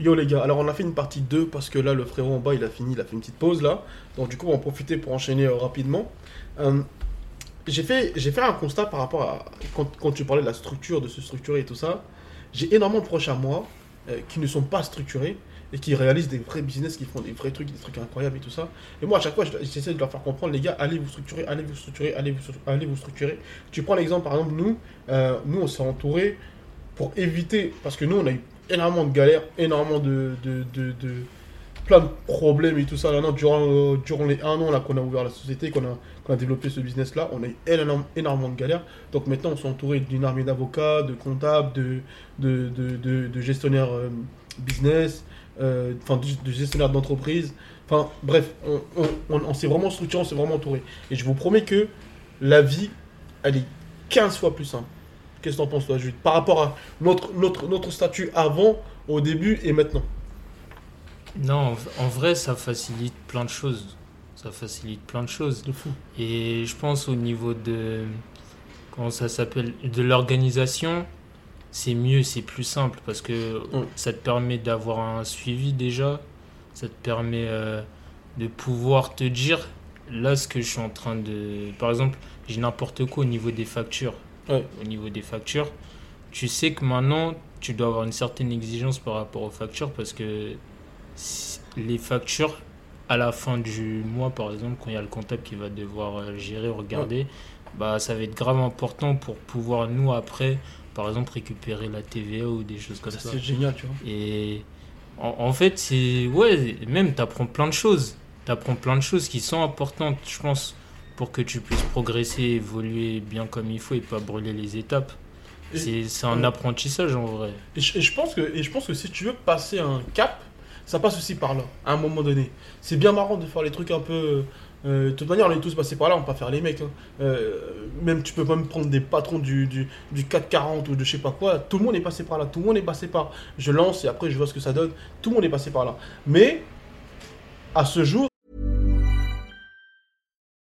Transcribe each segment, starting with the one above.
Yo les gars, alors on a fait une partie 2 parce que là le frérot en bas il a fini, il a fait une petite pause là. Donc du coup on va en profiter pour enchaîner euh, rapidement. Euh, j'ai fait, fait un constat par rapport à quand, tu parlais de la structure, de se structurer et tout ça. J'ai énormément de proches à moi euh, qui ne sont pas structurés et qui réalisent des vrais business, qui font des vrais trucs, des trucs incroyables et tout ça. Et moi à chaque fois je- j'essaie de leur faire comprendre les gars, allez vous structurer, allez vous structurer, allez vous, allez vous structurer. Tu prends l'exemple par exemple nous, nous on s'est entouré pour éviter, parce que nous on a eu énormément de galères, énormément de, de, plein de problèmes et tout ça. Là, non, durant, euh, durant les un an là, qu'on a ouvert la société, qu'on a, développé ce business-là, on a eu énorme- énormément de galères. Donc maintenant, on s'est entouré d'une armée d'avocats, de comptables, de, gestionnaires euh, business, euh, enfin de, gestionnaires d'entreprise. Enfin bref, on- on s'est vraiment structuré, on s'est vraiment entouré. Et je vous promets que la vie, elle est 15 fois plus simple. Qu'est-ce que t'en penses toi, Jules Par rapport à notre, notre, notre statut avant, au début et maintenant? Non, en- vrai, ça facilite plein de choses. Ça facilite plein de choses. De fou. Et je pense au niveau de. Comment ça s'appelle De l'organisation, c'est mieux, c'est plus simple parce que ça te permet d'avoir un suivi déjà. Ça te permet euh, de pouvoir te dire là ce que je suis en train de. Par exemple, j'ai n'importe quoi au niveau des factures. Ouais. Au niveau des factures, tu sais que maintenant tu dois avoir une certaine exigence par rapport aux factures parce que les factures à la fin du mois, par exemple, quand il y a le comptable qui va devoir euh, gérer, regarder, bah, ça va être grave important pour pouvoir, nous, après, par exemple, récupérer la TVA ou des choses comme Ça, ça. c'est génial, tu vois. Et en, en fait, c'est. Ouais, même, tu apprends plein de choses. Tu apprends plein de choses qui sont importantes, je pense, pour que tu puisses progresser, évoluer bien comme il faut et pas brûler les étapes. C'est un Ouais. apprentissage en vrai. Et je, et je pense que, et je pense que si tu veux passer un cap, ça passe aussi par là, à un moment donné. C'est bien marrant de faire les trucs un peu. euh, de toute manière, on est tous passés par là, on peut pas faire les mecs. hein. Euh, même tu peux même prendre des patrons du, du, du 440 ou de je sais pas quoi. Tout le monde est passé par là. Tout le monde est passé par. Je lance et après je vois ce que ça donne. Tout le monde est passé par là. Mais à ce jour,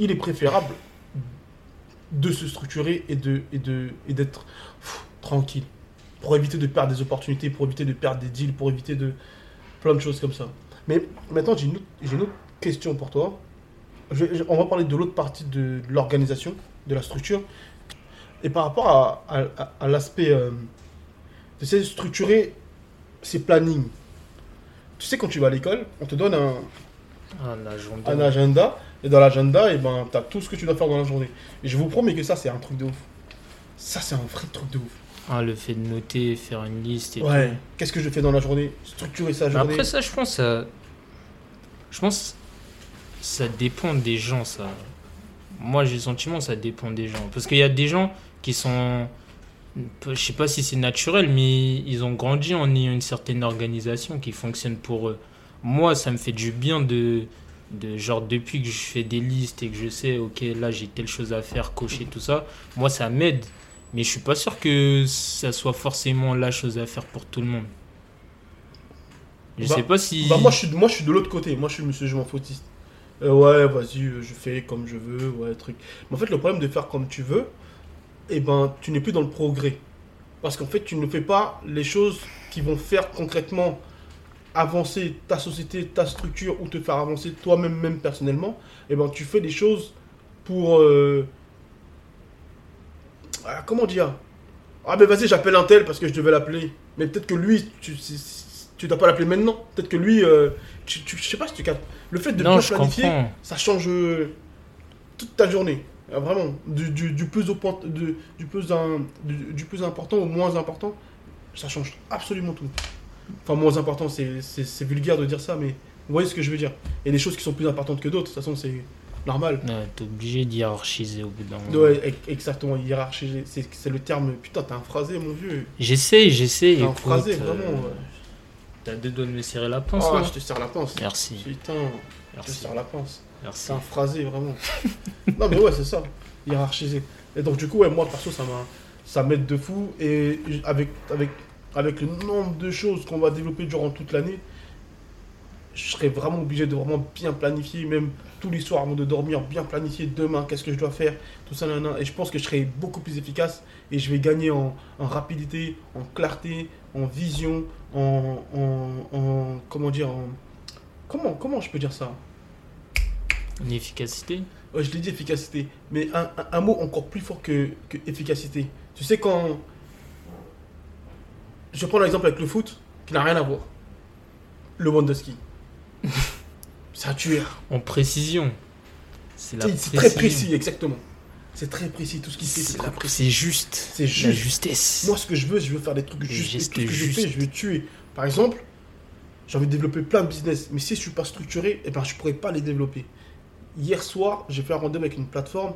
Il est préférable de se structurer et de et de et d'être tranquille pour éviter de perdre des opportunités, pour éviter de perdre des deals, pour éviter de plein de choses comme ça. Mais maintenant j'ai une autre, j'ai une autre question pour toi. Je- je- on va parler de l'autre partie de, de l'organisation, de la structure. Et par rapport à, à- à- à l'aspect euh, de de structurer ses plannings. Tu sais, quand tu vas à l'école, on te donne un, Un agenda. un agenda, et dans l'agenda, et ben, tu as tout ce que tu dois faire dans la journée. Et je vous promets que ça, c'est un truc de ouf. Ça, c'est un vrai truc de ouf. Ah, le fait de noter, faire une liste et Ouais. Qu'est-ce que je fais dans la journée? Structurer sa Mais journée. après ça, je pense ça... Je pense ça dépend des gens, ça. Moi, j'ai le sentiment que ça dépend des gens. Parce qu'il y a des gens qui sont... Je sais pas si c'est naturel, mais ils ont grandi en ayant une certaine organisation qui fonctionne pour eux. Moi, ça me fait du bien de... de genre, depuis que je fais des listes et que je sais, ok, là, j'ai telle chose à faire, cocher tout ça, moi, ça m'aide. Mais je suis pas sûr que ça soit forcément la chose à faire pour tout le monde. Je Bah- sais pas si. Bah, moi, je suis, moi, je suis de l'autre côté. Moi, je suis monsieur, je m'en foutiste. Euh, ouais, vas-y, euh, je fais comme je veux, ouais, truc. Mais en fait, le problème de faire comme tu veux, eh ben, tu n'es plus dans le progrès. Parce qu'en fait, tu ne fais pas les choses qui vont faire concrètement avancer ta société, ta structure, ou te faire avancer toi-même, même personnellement. Eh ben, tu fais des choses pour. euh, ah, comment dire? Ah, ben vas-y, j'appelle un tel parce que je devais l'appeler. Mais peut-être que lui, tu, tu dois pas l'appeler maintenant. Peut-être que lui, euh, tu, tu- je sais pas si tu captes. Le fait de non, bien planifier, comprends. ça change euh, toute ta journée. Ah, Vraiment, du, du- du plus au point, de- du, plus un- du, du plus important au moins important, ça change absolument tout. Enfin, moins important, c'est vulgaire de dire ça, mais vous voyez ce que je veux dire. Il y a des choses qui sont plus importantes que d'autres. De toute façon, c'est normal. Ouais, T'es obligé de hiérarchiser au bout d'un moment. Ouais, exactement, hiérarchiser, c'est le terme. Putain, t'es un phrasé, mon vieux. J'essaie, j'essaie. Un phrasé, euh, vraiment. ouais. T'as deux doigts de me serrer la pince, Oh, là je te serre la pince. Merci, Putain, je te merci, serre la pince. merci. C'est un phrasé, vraiment. non, mais ouais, c'est ça, hiérarchiser. Et donc, du coup, ouais, moi, perso, ça m'a ça m'aide de fou. Et avec, avec, avec le nombre de choses qu'on va développer durant toute l'année, je serais vraiment obligé de vraiment bien planifier, même tous les soirs avant de dormir, bien planifier demain, qu'est-ce que je dois faire, tout ça, nan, nan. Et je pense que je serai beaucoup plus efficace et je vais gagner en, en rapidité, en clarté, en vision, en, en, en- comment dire, en, comment, comment je peux dire ça? Une efficacité? Ouais, je l'ai dit efficacité, mais un, un- un mot encore plus fort que, que efficacité. Tu sais quand... Je prends l'exemple avec le foot, qui n'a rien à voir. Le Wonderski. C'est un tueur. En précision. C'est la C'est c'est très précis, exactement. C'est très précis, tout ce qu'il fait, c'est C'est très précis. c'est juste. C'est La juste. justesse. Moi, ce que je veux, je veux faire des trucs justes. Tout ce que je justes. fais, je veux tuer. Par exemple, j'ai envie de développer plein de business, mais si je suis pas structuré, eh ben, je pourrais pas les développer. Hier soir, j'ai fait un rendez-vous avec une plateforme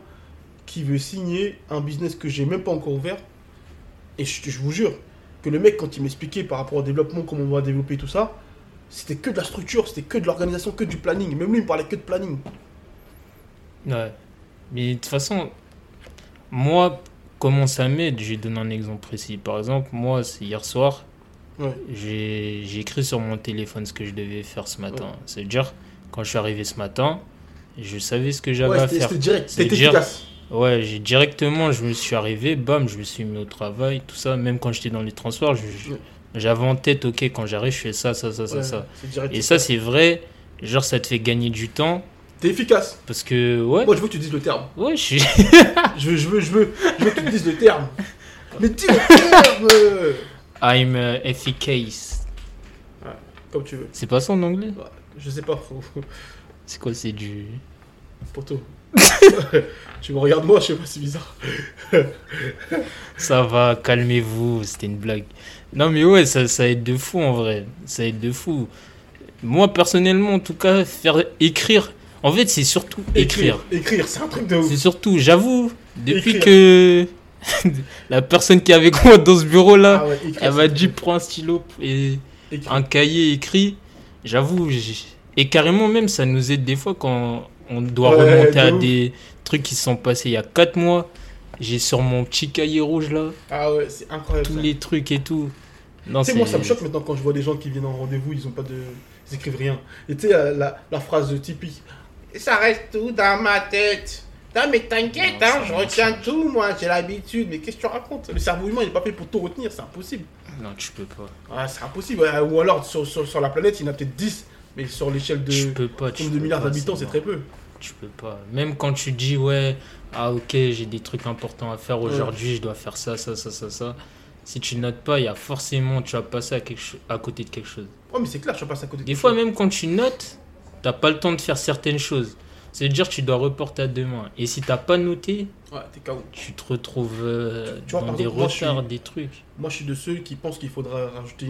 qui veut signer un business que j'ai même pas encore ouvert. Et je, je vous jure que le mec, quand il m'expliquait par rapport au développement, comment on va développer tout ça, c'était que de la structure, c'était que de l'organisation, que du planning. Même lui, il me parlait que de planning. Ouais. Mais de toute façon, moi, comment ça m'aide Je vais donner un exemple précis. Par exemple, moi, c'est hier soir, Ouais. j'ai écrit sur mon téléphone ce que je devais faire ce matin. C'est-à-dire, quand je suis arrivé ce matin, je savais ce que j'avais Ouais, à faire. c'était direct, c'était efficace. Ouais, j'ai directement, je me suis arrivé, bam, je me suis mis au travail, tout ça. Même quand j'étais dans les transports, Ouais. j'avais en tête, ok, quand j'arrive, je fais ça, ça, ça, ça, Ouais. Et ça, c'est vrai, genre, ça te fait gagner du temps. T'es efficace. Parce que, ouais, Moi, je veux que tu dises le terme. ouais, je suis. Je veux, je veux, je veux, je veux que tu dises le terme. Mais dis le terme. I'm uh, efficace. Comme tu veux. C'est pas ça en anglais? Ouais, Je sais pas. C'est quoi C'est du. Poto. tu me regardes moi, je sais pas, c'est bizarre. Ça va, calmez-vous, c'était une blague. Non, mais ouais, ça, ça aide de fou en vrai. Ça aide de fou. Moi, personnellement, en tout cas, faire écrire. En fait, c'est surtout écrire. Écrire, c'est un truc de ouf. C'est surtout, j'avoue, depuis Écrire. que la personne qui est avec moi dans ce bureau là, Ah ouais, écrire, elle m'a dit prends un stylo et Écrire. un cahier écrit. J'avoue, et carrément même, ça nous aide des fois quand on doit Ouais, remonter à ouf. des trucs qui se sont passés il y a 4 mois. J'ai sur mon petit cahier rouge là, Ah ouais, c'est incroyable. tous ça. les trucs et tout. Tu sais, c'est moi, ça me choque maintenant quand je vois des gens qui viennent en rendez-vous, ils ont pas de. Ils écrivent rien. Et tu sais, la, la, la phrase typique. Ça reste tout dans ma tête. Non, mais t'inquiète, hein, je retiens tout, moi, j'ai l'habitude. Mais qu'est-ce que tu racontes? Le cerveau humain, il est pas fait pour tout retenir, c'est impossible. Non, tu peux pas. Ah, c'est impossible. Ou alors, sur, sur, sur la planète, il y en a peut-être 10, mais sur l'échelle de. Tu peux pas. Tu de milliards d'habitants, c'est très peu. Tu peux pas. Même quand tu dis, ouais, ah ok, j'ai des trucs importants à faire aujourd'hui, je dois faire ça, ça, ça, ça, ça. Si tu notes pas, il y a forcément, tu vas passer à, quelque à côté de quelque chose. Oh, mais c'est clair, je passe à côté de Des fois, chose. même quand tu notes, t'as pas le temps de faire certaines choses. C'est-à-dire tu dois reporter à demain. Et si t'as pas noté, Ouais, tu te retrouves euh, Tu vois, dans des exemple, suis- retards, des trucs. Moi, je suis de ceux qui pensent qu'il faudra rajouter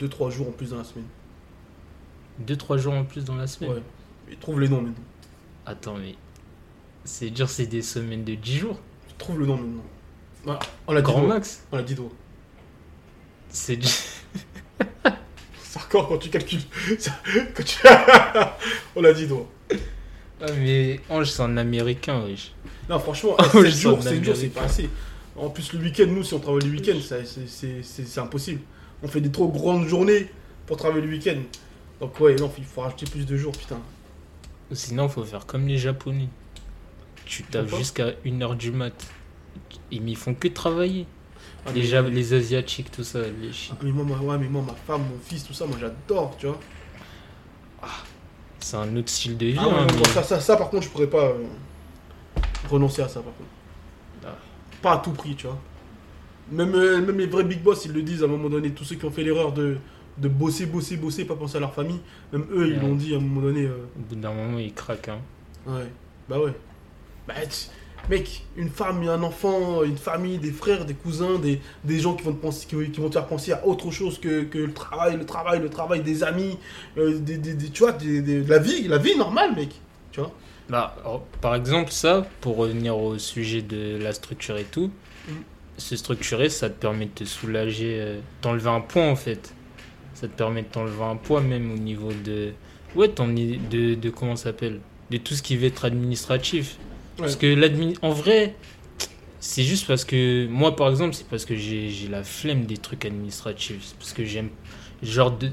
2-3 jours en plus dans la semaine. Deux, trois jours en plus dans la semaine. Ouais. Et trouve les noms maintenant. Attends, mais c'est dire c'est des semaines de 10 jours. Trouve le nom maintenant. Voilà, on l'a dit Grand max. On l'a dit doigt. C'est C'est encore quand tu calcules. Quand tu... on l'a dit doigt. Ah, mais Ange, c'est un américain, wesh. Non, franchement, 7 je jours, sens 7 jours, c'est pas assez. En plus, le week-end, nous, si on travaille le week-end, c'est- c'est c'est- c'est impossible. On fait des trop grandes journées pour travailler le week-end. Donc, ouais, non, il faut rajouter plus de jours, putain. Sinon, faut faire comme les Japonais. Tu tapes jusqu'à 1h du mat. Ils font que travailler. Ah, les, mais- Ja- les Asiatiques, tout ça. Les Ah, mais moi, moi, ouais, mais moi, ma femme, mon fils, tout ça, moi, j'adore, tu vois. C'est un autre style de vie. Ah, ouais, hein, mais- ça, ça, ça, par contre, je pourrais pas euh, renoncer à ça, par contre. Ah. Pas à tout prix, tu vois. Même, euh, même les vrais big boss, ils le disent à un moment donné. Tous ceux qui ont fait l'erreur de, de bosser, bosser, bosser, pas penser à leur famille, même eux, ils Ouais. l'ont dit à un moment donné. euh, Au bout d'un moment, ils craquent. Hein. Ouais, bah ouais. Bah, mec, une femme, un enfant, une famille, des frères, des cousins, des, des gens qui vont, te penser, qui, qui vont te faire penser à autre chose que, que le travail, le travail, le travail, des amis, euh, des, des- des- tu vois, la vie, la vie normale, mec. Tu vois? Bah, alors, par exemple, ça, pour revenir au sujet de la structure et tout, Mm. se structurer, ça te permet de te soulager, euh, d'enlever un poids en fait. Ça te permet de t'enlever un poids même au niveau de. Ouais, ton, de, de comment ça s'appelle De tout ce qui va être administratif. Parce que l'admin. En vrai, c'est juste parce que. Moi par exemple, c'est parce que j'ai la flemme des trucs administratifs. C'est parce que j'aime. Genre, de,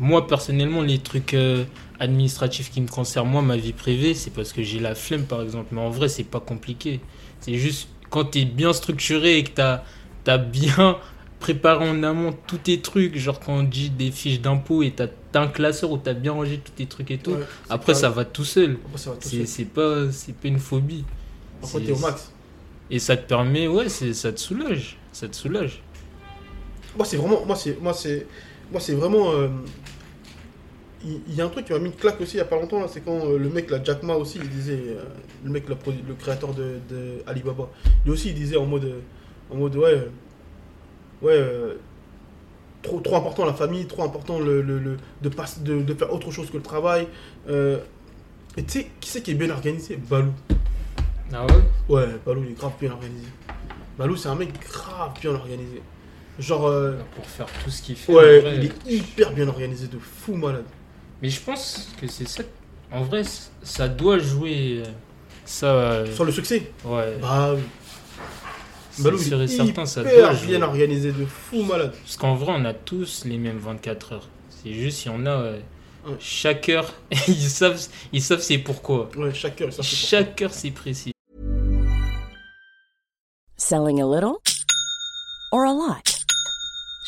moi personnellement, les trucs euh, administratifs qui me concernent, moi, ma vie privée, c'est parce que j'ai la flemme par exemple. Mais en vrai, c'est pas compliqué. C'est juste quand t'es bien structuré et que t'as as bien préparé en amont tous tes trucs, genre quand on dit des fiches d'impôts et t'as un classeur où t'as bien rangé tous tes trucs et tout. Ouais, Après, ça va tout seul. C'est pas, c'est pas une phobie. Après, t'es au max. Et ça te permet, ouais, c'est- ça te soulage. Ça te soulage. Moi, c'est vraiment. Moi, c'est. Moi, c'est. Moi, c'est vraiment. euh, Il y, a un truc qui m'a mis une claque aussi il y a pas longtemps, c'est quand euh, le mec, là, Jack Ma aussi, il disait. euh, le mec, le, le créateur de, de Alibaba. Lui aussi, il disait en mode. En mode, ouais. Euh, Ouais. euh, trop, trop important la famille, trop important le, le- le- de, pas- de, de faire autre chose que le travail. euh, et tu sais, qui c'est qui est bien organisé? Balou. Ah ouais? Ouais, Balou, il est grave bien organisé. Balou, c'est un mec grave bien organisé. Genre. euh, Pour faire tout ce qu'il fait. Ouais, vrai. il est hyper bien organisé, de fou malade. Mais je pense que c'est ça. En vrai, ça doit jouer. euh, Ça. euh, Sur le succès? Ouais. Bah oui. C'est Balou, il sûr et certain, ça doit jouer. bien organisé, de fou malade. Parce qu'en vrai, on a tous les mêmes 24 heures. C'est juste, y en a. euh, Ouais. Chaque heure, ils savent, ils savent c'est pourquoi. Ouais, chaque heure, ça c'est Chaque heure, c'est précis. Selling a little or a lot?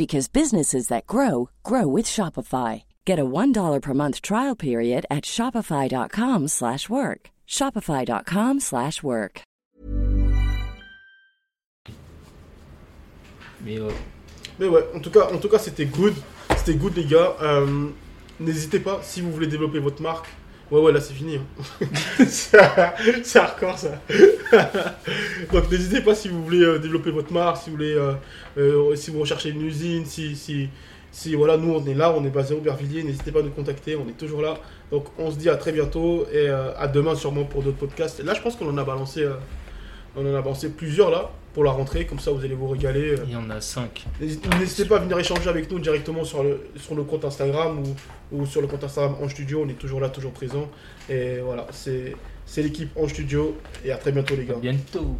because businesses that grow grow with Shopify. Get a $1 per month trial period at shopify.com/work. slash work. shopify.com/work. slash work. Mais ouais. Mais ouais, en tout cas, en tout cas c'était good. C'était good, les gars. Euh, N'hésitez pas, si vous voulez développer votre marque. Ouais, ouais, là c'est fini. hein. c'est hardcore ça. Donc n'hésitez pas si vous voulez euh, développer votre marque, si vous voulez, euh, euh, si vous recherchez une usine, si, si, si voilà, nous on est là, on est basé à Aubervilliers, n'hésitez pas à nous contacter, on est toujours là. Donc on se dit à très bientôt et à demain sûrement pour d'autres podcasts. Là je pense qu'on en a balancé, on en a balancé plusieurs là pour la rentrée, comme ça vous allez vous régaler. euh. Il y en a 5. N'hésitez pas à venir échanger avec nous directement sur le, sur le compte Instagram ou, ou sur le compte Instagram Ange Studio. On est toujours là, toujours présent. Et voilà, c'est l'équipe Ange Studio. Et à très bientôt, les gars. Bientôt.